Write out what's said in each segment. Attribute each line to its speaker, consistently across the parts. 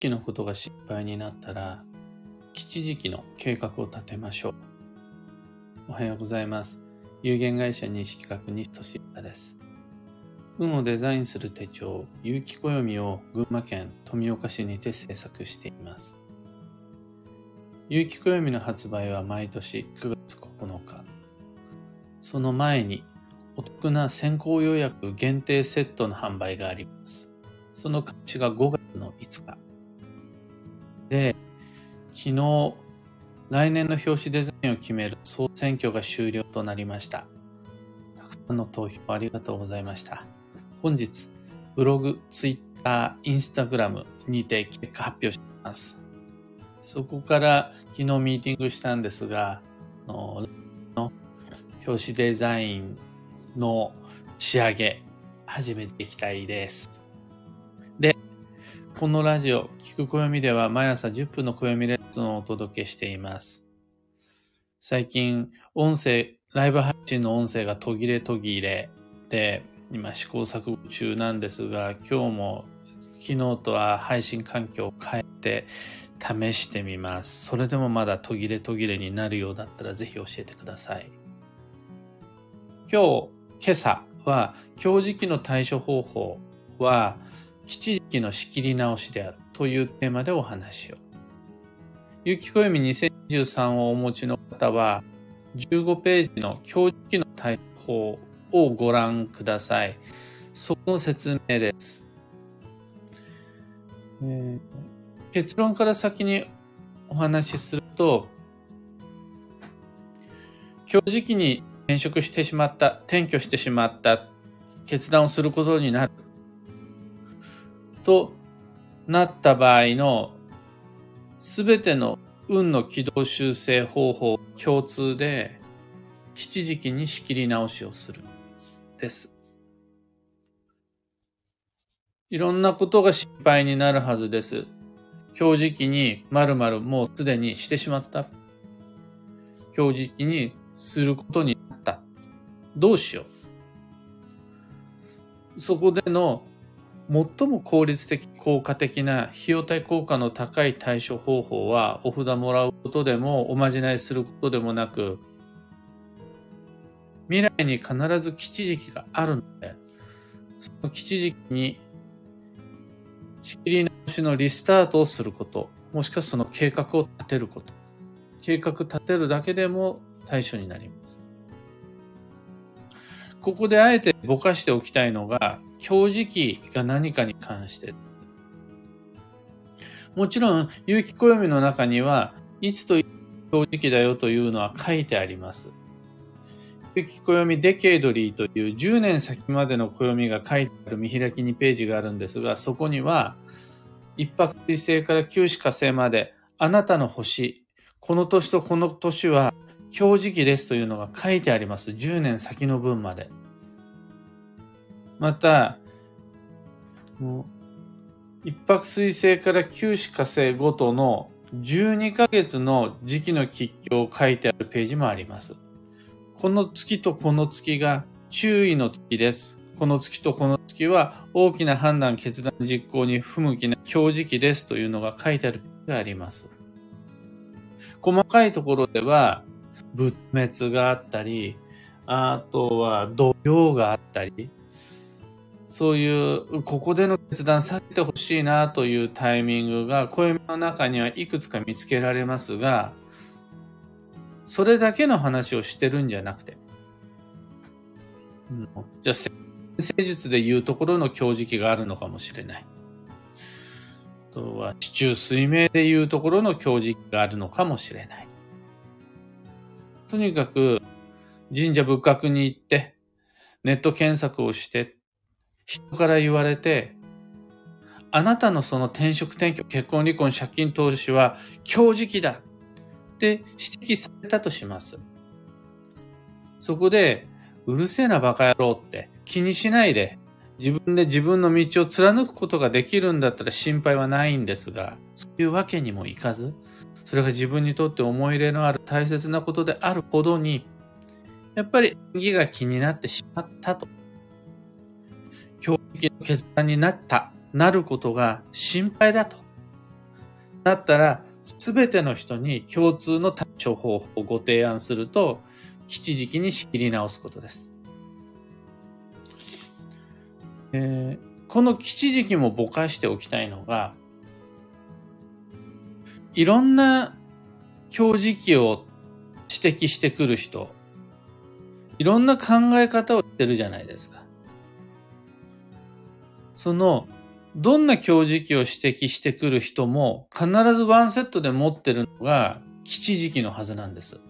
Speaker 1: 期のことが心配になったら、吉時期の計画を立てましょう。おはようございます。有限会社西企画西俊太です。運をデザインする手帳、有機暦を群馬県富岡市にて制作しています。有機暦の発売は毎年9月9日。その前にお得な先行予約限定セットの販売があります。その価値が5月の5日。で、昨日、来年の表紙デザインを決める総選挙が終了となりました。たくさんの投票ありがとうございました。本日、ブログ、ツイッター、インスタグラムにて結果発表します。そこから昨日ミーティングしたんですが、の表紙デザインの仕上げ、始めていきたいです。このラジオ、聞く暦では毎朝10分の暦レッスンをお届けしています。最近、音声、ライブ配信の音声が途切れ途切れで、今試行錯誤中なんですが、今日も昨日とは配信環境を変えて試してみます。それでもまだ途切れ途切れになるようだったらぜひ教えてください。今日、今朝は、今日時期の対処方法は、七時期の仕切り直しであるというテーマでお話を。有機暦2023をお持ちの方は、15ページの今日時期の対法をご覧ください。その説明です。えー、結論から先にお話しすると、今日時期に転職してしまった、転居してしまった決断をすることになるとなった場合のすべての運の軌道修正方法共通で七時期に仕切り直しをするです。いろんなことが心配になるはずです。今日時期に〇〇もうすでにしてしまった。今日時期にすることになった。どうしよう。そこでの最も効率的、効果的な費用対効果の高い対処方法は、お札もらうことでも、おまじないすることでもなく、未来に必ず吉時期があるので、その吉時期に仕切り直しのリスタートをすること、もしくはその計画を立てること。計画立てるだけでも対処になります。ここであえてぼかしておきたいのが、表示器が何かに関して。もちろん、有機暦の中には、いつと表示器だよというのは書いてあります。有機暦デケイドリーという10年先までの暦が書いてある見開き2ページがあるんですが、そこには、一泊水星から九死火星まで、あなたの星、この年とこの年は表示器ですというのが書いてあります。10年先の分まで。また、一泊水星から九死火星ごとの12ヶ月の時期の吉凶を書いてあるページもあります。この月とこの月が注意の月です。この月とこの月は大きな判断、決断、実行に不向きな表示期ですというのが書いてあるページがあります。細かいところでは、仏滅があったり、あとは土曜があったり、そういう、ここでの決断避けてほしいなというタイミングが、暦の中にはいくつか見つけられますが、それだけの話をしてるんじゃなくて、うんじゃあ、戦術で言うところの強磁気があるのかもしれない。あとは、地中水明で言うところの強磁気があるのかもしれない。とにかく、神社仏閣に行って、ネット検索をして、人から言われて、あなたのその転職転居、結婚離婚、借金投資は強時期だ。って指摘されたとします。そこで、うるせえなバカ野郎って気にしないで、自分で自分の道を貫くことができるんだったら心配はないんですが、そういうわけにもいかず、それが自分にとって思い入れのある大切なことであるほどに、やっぱり演技が気になってしまったと。教育の決断になった、なることが心配だとだったら、すべての人に共通の対処方法をご提案すると、吉時期に仕切り直すことです。えー、この吉時期もぼかしておきたいのが、いろんな強時期を指摘してくる人、いろんな考え方をしてるじゃないですか。その、どんな強時期を指摘してくる人も必ずワンセットで持ってるのが吉時期のはずなんです。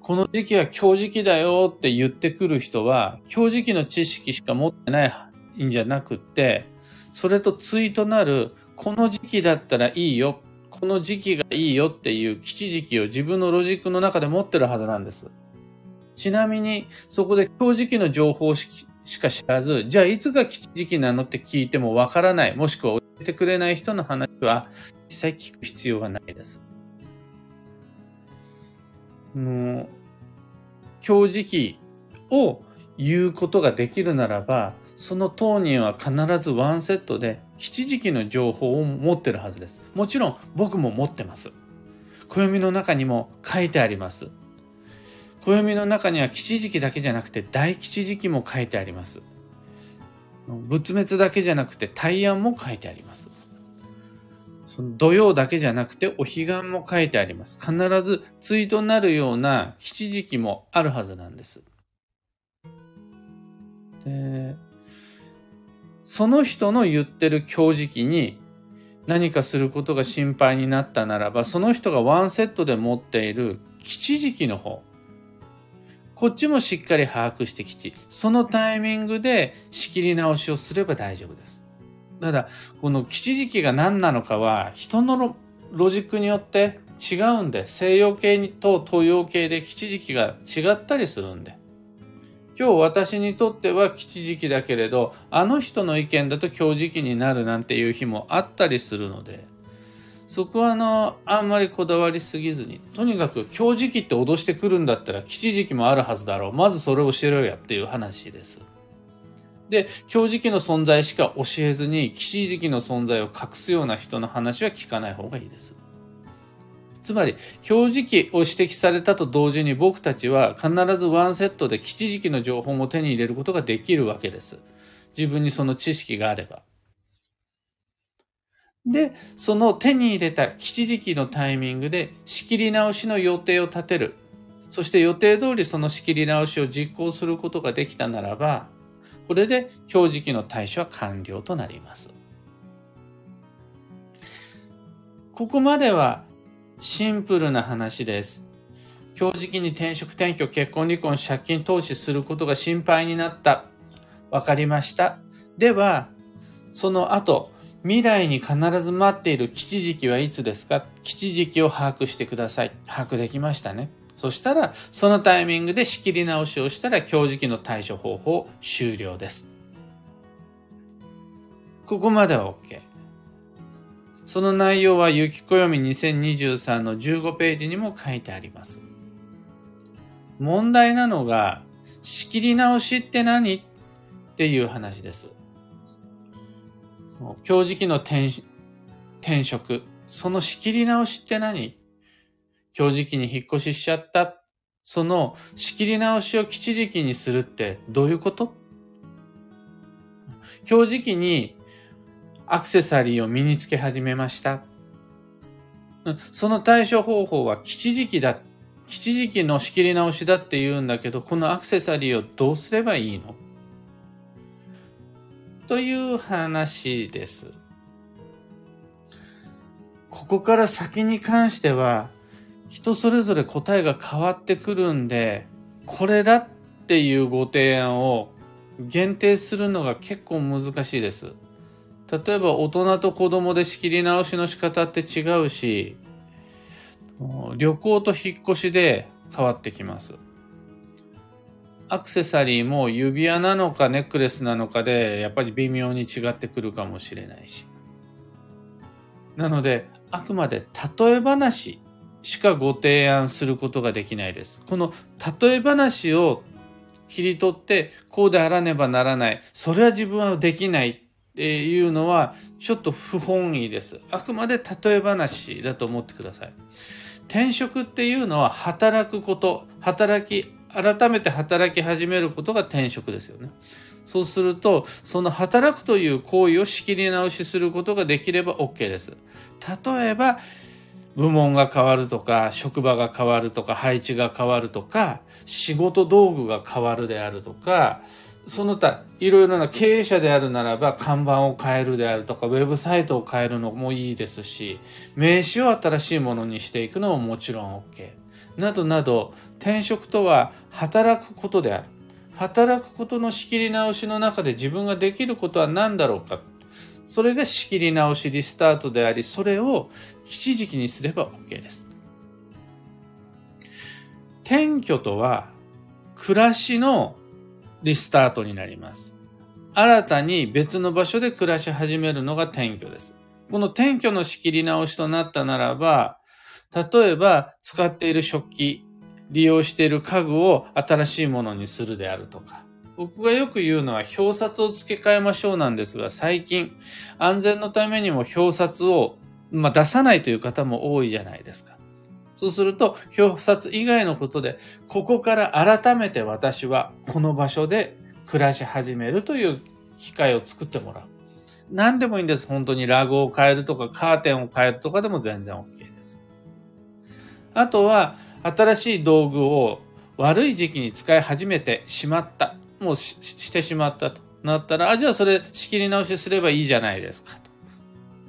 Speaker 1: この時期は強時期だよって言ってくる人は、強時期の知識しか持ってないんじゃなくって、それと対となる、この時期だったらいいよ、この時期がいいよっていう吉時期を自分のロジックの中で持ってるはずなんです。ちなみに、そこで強時期の情報しか知らず、じゃあいつが吉時期なのって聞いてもわからない、もしくは教えてくれない人の話は実際聞く必要がないです。もう、強時期を言うことができるならば、その当人は必ずワンセットで吉時期の情報を持ってるはずです。もちろん僕も持ってます。暦の中にも書いてあります。暦の中には吉時期だけじゃなくて大吉時期も書いてあります。仏滅だけじゃなくて大安も書いてあります。その土曜だけじゃなくてお彼岸も書いてあります。必ず対となるような吉時期もあるはずなんです。でその人の言ってる強時期に何かすることが心配になったならば、その人がワンセットで持っている吉時期の方、こっちもしっかり把握してきち、そのタイミングで仕切り直しをすれば大丈夫です。ただ、この吉時期が何なのかは、人のロジックによって違うんで、西洋系と東洋系で吉時期が違ったりするんで。今日私にとっては吉時期だけれど、あの人の意見だと今日時期になるなんていう日もあったりするので、そこはあの、あんまりこだわりすぎずに、とにかく今日時期って脅してくるんだったら吉時期もあるはずだろう。まずそれを教えろやっていう話です。で、今日時期の存在しか教えずに、吉時期の存在を隠すような人の話は聞かない方がいいです。つまり、表示期を指摘されたと同時に僕たちは必ずワンセットで吉時期の情報も手に入れることができるわけです。自分にその知識があれば。で、その手に入れた吉時期のタイミングで仕切り直しの予定を立てる。そして予定通りその仕切り直しを実行することができたならば、これで表示期の対処は完了となります。ここまではシンプルな話です。今日時期に転職転居、結婚離婚、借金投資することが心配になった。わかりました。では、その後、未来に必ず待っている吉時期はいつですか？吉時期を把握してください。把握できましたね。そしたら、そのタイミングで仕切り直しをしたら、今日時期の対処方法終了です。ここまでは OK。その内容は、ゆきこよみ2023の15ページにも書いてあります。問題なのが、仕切り直しって何？っていう話です。今日時期の転転職、その仕切り直しって何？今日時期に引っ越ししちゃった。その仕切り直しを吉時期にするってどういうこと？今日時期にアクセサリーを身につけ始めました。その対処方法は吉時期だ。吉時期の仕切り直しだって言うんだけど、このアクセサリーをどうすればいいの？という話です。ここから先に関しては、人それぞれ答えが変わってくるんで、これだっていうご提案を限定するのが結構難しいです。例えば大人と子供で仕切り直しの仕方って違うし、旅行と引っ越しで変わってきます。アクセサリーも指輪なのかネックレスなのかでやっぱり微妙に違ってくるかもしれないし。なので、あくまで例え話しかご提案することができないです。この例え話を切り取って、こうであらねばならない。それは自分はできないっていうのはちょっと不本意です。あくまで例え話だと思ってください。転職っていうのは働くこと、働き、改めて働き始めることが転職ですよね。そうすると、その働くという行為を仕切り直しすることができれば OK です。例えば、部門が変わるとか、職場が変わるとか、配置が変わるとか、仕事道具が変わるであるとか、その他、いろいろな経営者であるならば、看板を変えるであるとか、ウェブサイトを変えるのもいいですし、名刺を新しいものにしていくのももちろん OK。などなど、転職とは働くことである。働くことの仕切り直しの中で自分ができることは何だろうか。それが仕切り直しリスタートであり、それを吉時期にすれば OK です。転居とは、暮らしのリスタートになります。新たに別の場所で暮らし始めるのが転居です。この転居の仕切り直しとなったならば、例えば使っている食器、利用している家具を新しいものにするであるとか、僕がよく言うのは表札を付け替えましょうなんですが、最近安全のためにも表札を、まあ、出さないという方も多いじゃないですか。そうすると、表札以外のことで、ここから改めて私はこの場所で暮らし始めるという機会を作ってもらう。何でもいいんです。本当にラグを変えるとか、カーテンを変えるとかでも全然 OK です。あとは、新しい道具を悪い時期に使い始めてしまった。もうしてしまったとなったら、あ、じゃあそれ仕切り直しすればいいじゃないですかと。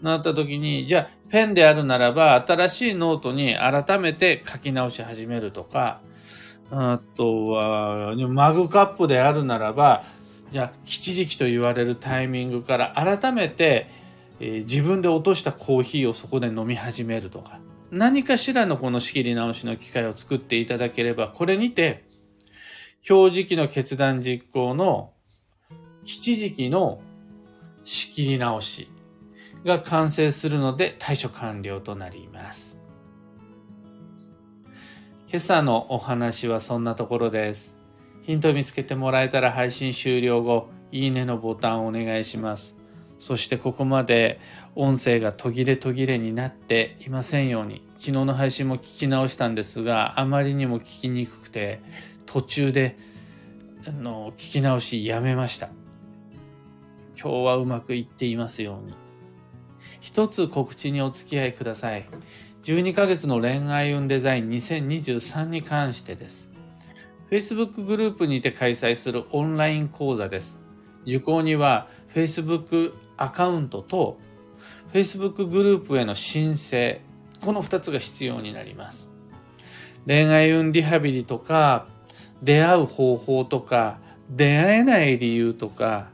Speaker 1: なった時に、じゃあペンであるならば新しいノートに改めて書き直し始めるとか、あとはマグカップであるならば、じゃあ吉時期と言われるタイミングから改めて、えー、自分で落としたコーヒーをそこで飲み始めるとか、何かしらのこの仕切り直しの機会を作っていただければ、これにて今日時期の決断実行の七時期の仕切り直しが完成するので対処完了となります。今朝のお話はそんなところです。ヒントを見つけてもらえたら配信終了後、いいねのボタンをお願いします。そしてここまで音声が途切れ途切れになっていませんように、昨日の配信も聞き直したんですが、あまりにも聞きにくくて、途中であの聞き直しやめました。今日はうまくいっていますように。一つ告知にお付き合いください。12ヶ月の恋愛運デザイン2023に関してです。Facebook グループにて開催するオンライン講座です。受講には Facebook アカウントと Facebook グループへの申請、この2つが必要になります。恋愛運リハビリとか出会う方法とか出会えない理由とか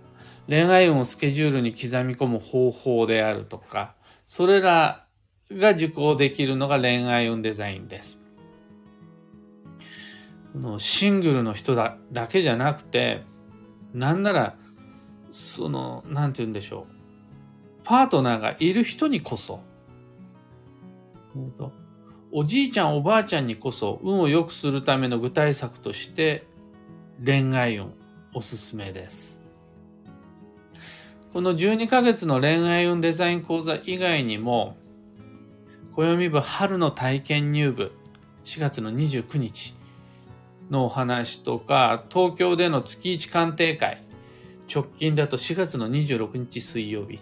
Speaker 1: 恋愛運をスケジュールに刻み込む方法であるとかそれらが受講できるのが恋愛運デザインです。シングルの人だだけじゃなくてなんならその何て言うんでしょう。パートナーがいる人にこそ。おじいちゃんおばあちゃんにこそ運を良くするための具体策として恋愛運おすすめです。この12ヶ月の恋愛運デザイン講座以外にも暦部春の体験入部4月の29日のお話とか東京での月1鑑定会直近だと4月の26日水曜日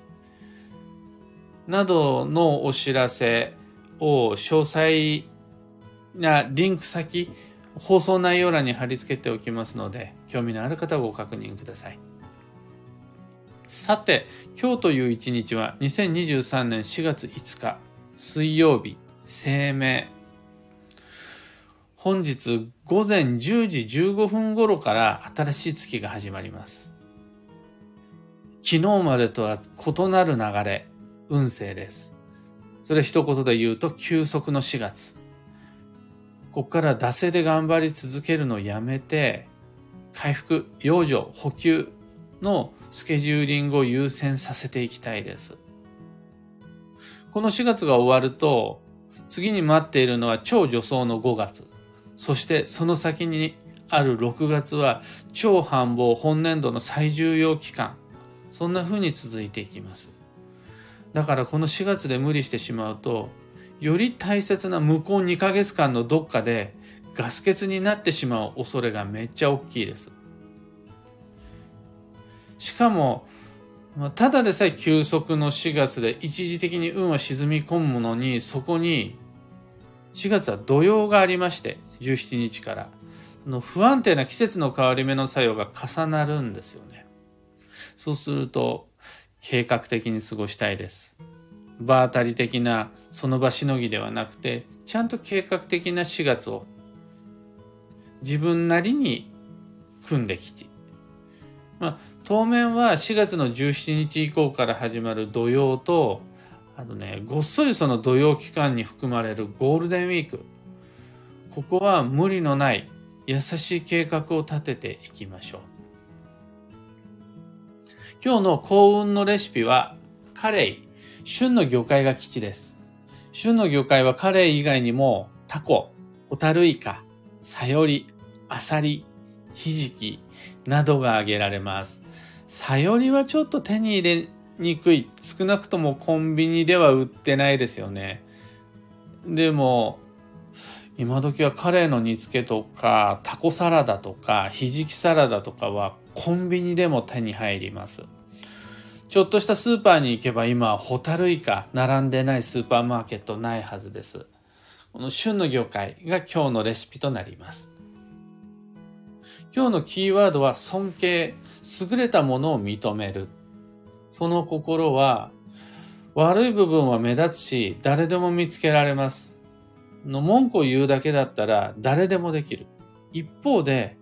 Speaker 1: などのお知らせを詳細なリンク先、放送内容欄に貼り付けておきますので、興味のある方はご確認ください。さて、今日という一日は2023年4月5日、水曜日、生命。本日午前10時15分頃から新しい月が始まります。昨日までとは異なる流れ、運勢です。それ一言で言うと、休息の4月。ここから惰性で頑張り続けるのをやめて、回復、養生、補給のスケジューリングを優先させていきたいです。この4月が終わると、次に待っているのは超助走の5月。そしてその先にある6月は超繁忙本年度の最重要期間。そんな風に続いていきます。だからこの4月で無理してしまうと、より大切な向こう2ヶ月間のどっかでガス欠になってしまう恐れがめっちゃ大きいです。しかも、ただでさえ急速の4月で一時的に運は沈み込むのに、そこに4月は土曜がありまして、17日から。の不安定な季節の変わり目の作用が重なるんですよね。そうすると、計画的に過ごしたいです。場当たり的なその場しのぎではなくて、ちゃんと計画的な4月を自分なりに組んできて、まあ、当面は4月の17日以降から始まる土曜と、あとね、ごっそりその土曜期間に含まれるゴールデンウィーク。ここは無理のない優しい計画を立てていきましょう。今日の幸運のレシピはカレイ。旬の魚介が基地です。旬の魚介はカレイ以外にもタコ、ホタルイカ、サヨリ、アサリ、ヒジキなどが挙げられます。さよりはちょっと手に入れにくい。少なくともコンビニでは売ってないですよね。でも、今時はカレーの煮付けとか、タコサラダとか、ひじきサラダとかはコンビニでも手に入ります。ちょっとしたスーパーに行けば今は、ホタルイカ並んでないスーパーマーケットないはずです。この旬の魚介が今日のレシピとなります。今日のキーワードは尊敬。優れたものを認める。その心は、悪い部分は目立つし、誰でも見つけられます。の文句を言うだけだったら誰でもできる。一方で、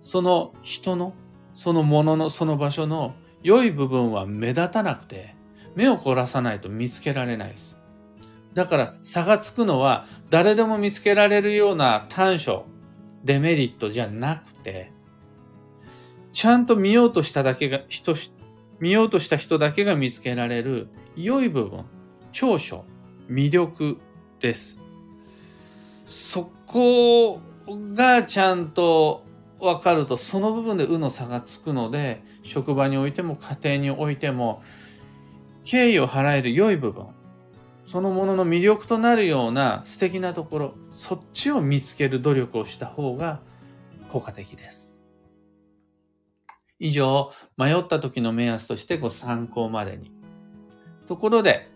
Speaker 1: その人の、そのものの、その場所の良い部分は目立たなくて、目を凝らさないと見つけられないです。だから差がつくのは誰でも見つけられるような短所、デメリットじゃなくて、ちゃんと見ようとしただけが、人、見ようとした人だけが見つけられる良い部分、長所、魅力です。そこがちゃんと分かると、その部分でうの差がつくので、職場においても家庭においても、敬意を払える良い部分、そのものの魅力となるような素敵なところ、そっちを見つける努力をした方が効果的です。以上、迷った時の目安としてご参考までに。ところで、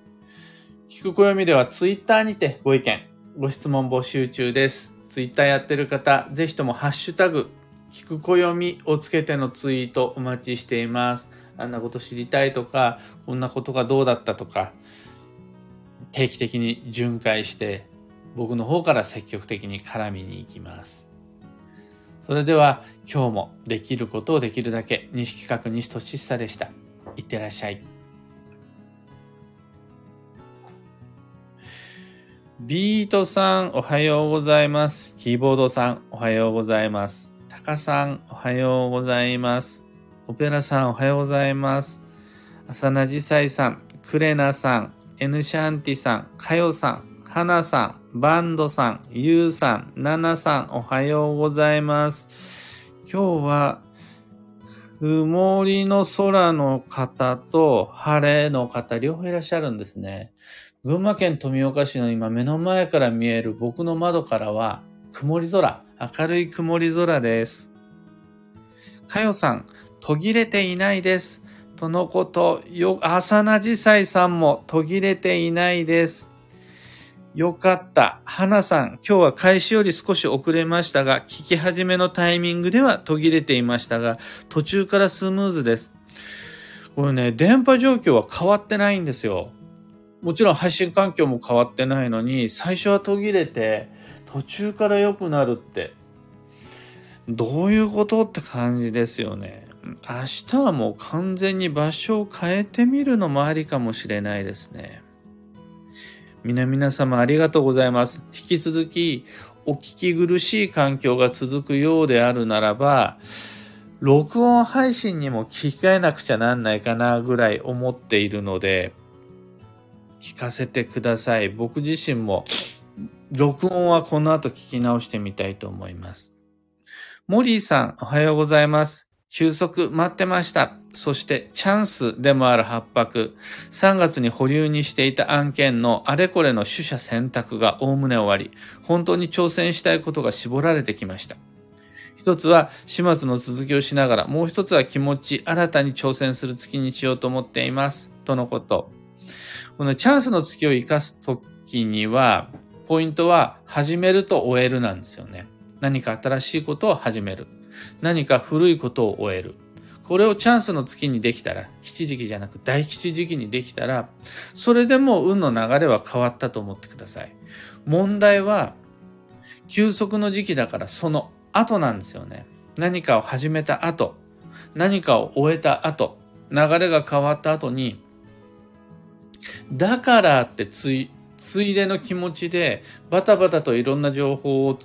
Speaker 1: 聞く暦ではツイッターにてご意見、ご質問募集中です。ツイッターやってる方、ぜひともハッシュタグ、聞く暦をつけてのツイートお待ちしています。あんなこと知りたいとか、こんなことがどうだったとか、定期的に巡回して、僕の方から積極的に絡みに行きます。それでは今日もできることをできるだけ西企画西俊久でした。いってらっしゃい。ビートさんおはようございます。キーボードさんおはようございます。タカさんおはようございます。オペラさんおはようございます。浅名ジサイさん、クレナさん、エヌシャンティさん、カヨさん、はなさん、バンドさん、ゆうさん、ななさん、おはようございます。今日は、曇りの空の方と晴れの方、両方いらっしゃるんですね。群馬県富岡市の今目の前から見える僕の窓からは曇り空、明るい曇り空です。かよさん、途切れていないです。とのこと、よ、朝なじさいさんも途切れていないです。よかった。花さん、今日は開始より少し遅れましたが、聞き始めのタイミングでは途切れていましたが、途中からスムーズです。これね、電波状況は変わってないんですよ。もちろん配信環境も変わってないのに、最初は途切れて、途中から良くなるって、どういうことって感じですよね。明日はもう完全に場所を変えてみるのもありかもしれないですね。皆々様ありがとうございます。引き続きお聞き苦しい環境が続くようであるならば、録音配信にも聞き換えなくちゃなんないかなぐらい思っているので、聞かせてください。僕自身も録音はこの後聞き直してみたいと思います。モリーさん、おはようございます。休息待ってました。そしてチャンスでもある八白、3月に保留にしていた案件のあれこれの取捨選択がおおむね終わり、本当に挑戦したいことが絞られてきました。一つは始末の続きをしながら、もう一つは気持ち、新たに挑戦する月にしようと思っています。とのこと。このチャンスの月を生かすときには、ポイントは始めると終えるなんですよね。何か新しいことを始める。何か古いことを終える。これをチャンスの月にできたら、吉時期じゃなく大吉時期にできたら、それでも運の流れは変わったと思ってください。問題は、休息の時期だからその後なんですよね。何かを始めた後、何かを終えた後、流れが変わった後に、だからってつい、ついでの気持ちでバタバタといろんな情報を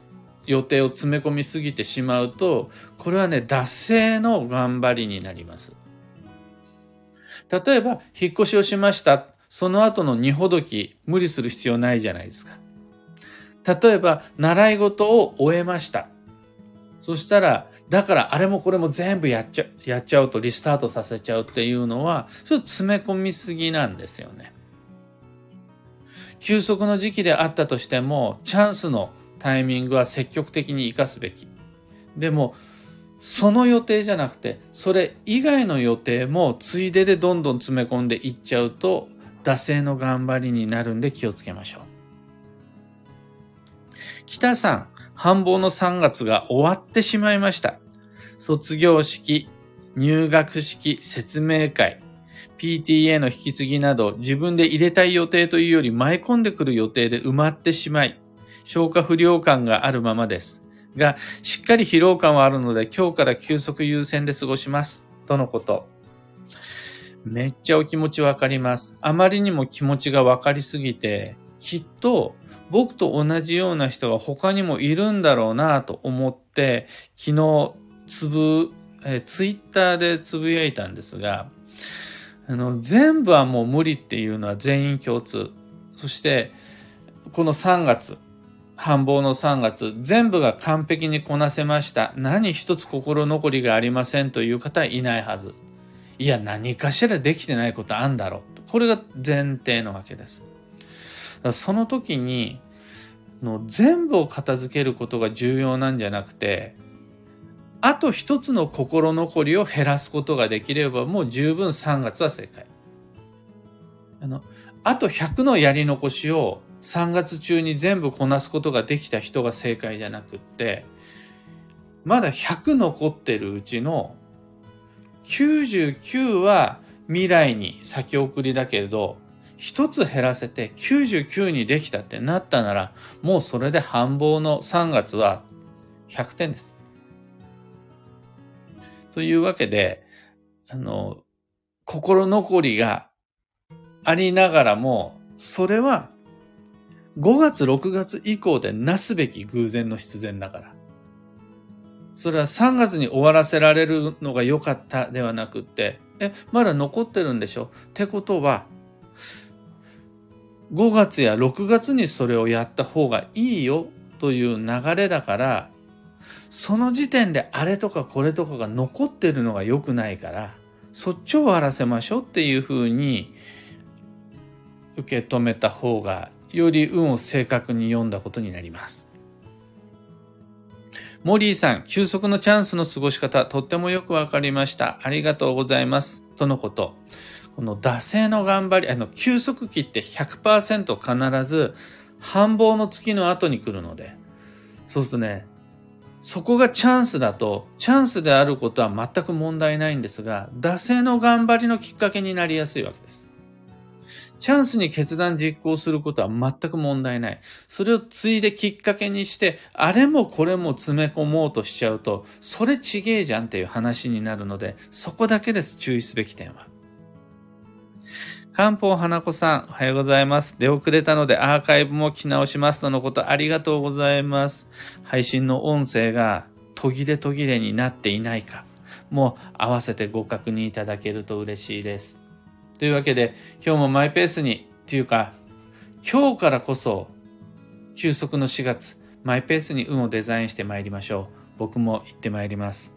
Speaker 1: 予定を詰め込みすぎてしまうとこれはね惰性の頑張りになります。例えば引っ越しをしました。その後の荷ほどき無理する必要ないじゃないですか。例えば習い事を終えました。そしたら、だからあれもこれも全部やっちゃやっちゃうとリスタートさせちゃうっていうのは、ちょっと詰め込みすぎなんですよね。休息の時期であったとしても、チャンスのタイミングは積極的に活かすべき。でも、その予定じゃなくて、それ以外の予定もついででどんどん詰め込んでいっちゃうと、惰性の頑張りになるんで気をつけましょう。北さん、繁忙の3月が終わってしまいました。卒業式、入学式、説明会、PTA の引き継ぎなど自分で入れたい予定というより舞い込んでくる予定で埋まってしまい、消化不良感があるままです。が、しっかり疲労感はあるので今日から休息優先で過ごします。とのこと。めっちゃお気持ちわかります。あまりにも気持ちがわかりすぎて、きっと僕と同じような人が他にもいるんだろうなと思って、昨日、つぶ、えツイッターでつぶやいたんですが、あの、全部はもう無理っていうのは全員共通。そして、この3月、繁忙の3月、全部が完璧にこなせました。何一つ心残りがありませんという方はいないはず。いや、何かしらできてないことあんだろう。これが前提のわけです。その時にの全部を片付けることが重要なんじゃなくてあと一つの心残りを減らすことができればもう十分3月は正解。あの、あと100のやり残しを3月中に全部こなすことができた人が正解じゃなくって、まだ100残ってるうちの99は未来に先送りだけれど、一つ減らせて99にできたってなったなら、もうそれで繁忙の3月は100点です。というわけで、あの、心残りがありながらも、それは5月、6月以降でなすべき偶然の必然だから。それは3月に終わらせられるのが良かったではなくって、え、まだ残ってるんでしょ？ってことは、5月や6月にそれをやった方がいいよという流れだから、その時点であれとかこれとかが残ってるのが良くないから、そっちを終わらせましょうっていうふうに受け止めた方が、より運を正確に読んだことになります。モリーさん、休息のチャンスの過ごし方、とってもよくわかりました。ありがとうございます。とのこと。この惰性の頑張り、あの、休息期って100%必ず繁忙の月の後に来るので、そうするとね、そこがチャンスだと、チャンスであることは全く問題ないんですが、惰性の頑張りのきっかけになりやすいわけです。チャンスに決断実行することは全く問題ない。それをついできっかけにして、あれもこれも詰め込もうとしちゃうと、それちげえじゃんっていう話になるので、そこだけです、注意すべき点は。漢方花子さん、おはようございます。出遅れたのでアーカイブも来直しますとのことありがとうございます。配信の音声が途切れ途切れになっていないか、もう合わせてご確認いただけると嬉しいです。というわけで、今日もマイペースに、というか、今日からこそ、休息の4月、マイペースに運をデザインしてまいりましょう。僕も行ってまいります。